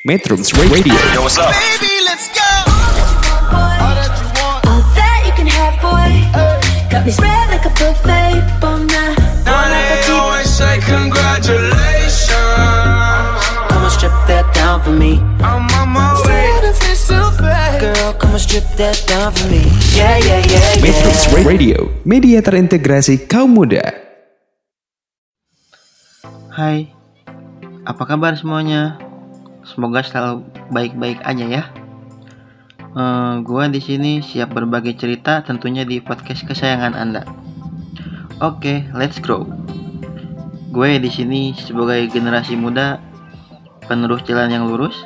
Metrums Radio. Yo, what's up? Baby, let's go. All that you can have, boy. Got me spread like a buffet. Bon now, Now they always say congratulations. Come and strip that down for me. I'm on my way. Girl, come and strip that down for me. Yeah, yeah, yeah, Metrums yeah. Radio, media terintegrasi kaum muda. Hai, apa kabar semuanya? Semoga selalu baik-baik aja ya. Eh, gua di sini siap berbagi cerita tentunya di podcast kesayangan Anda. Oke, let's go. Gue di sini sebagai generasi muda penerus jalan yang lurus,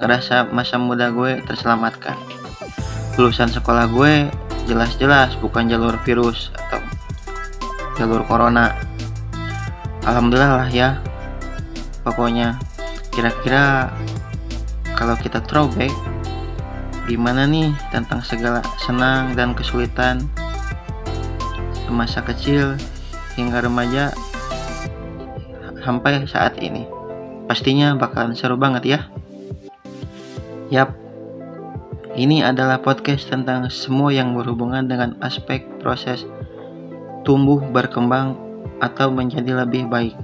ngerasa masa muda gue terselamatkan. Lulusan sekolah gue jelas-jelas bukan jalur virus atau jalur corona. Alhamdulillah lah ya. Pokoknya kira-kira kalau kita throwback gimana nih tentang segala senang dan kesulitan masa kecil hingga remaja sampai saat ini. Pastinya bakalan seru banget ya. Yap. Ini adalah podcast tentang semua yang berhubungan dengan aspek proses tumbuh berkembang atau menjadi lebih baik.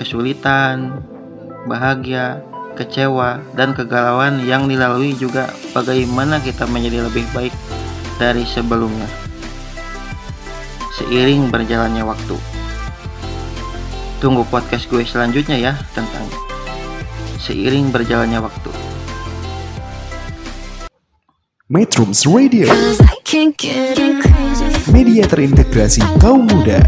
Kesulitan, bahagia, kecewa, dan kegalauan yang dilalui juga bagaimana kita menjadi lebih baik dari sebelumnya. Seiring berjalannya waktu. Tunggu podcast gue selanjutnya ya tentang seiring berjalannya waktu. Metrums Radio, Cause I can't get crazy. media terintegrasi kaum muda.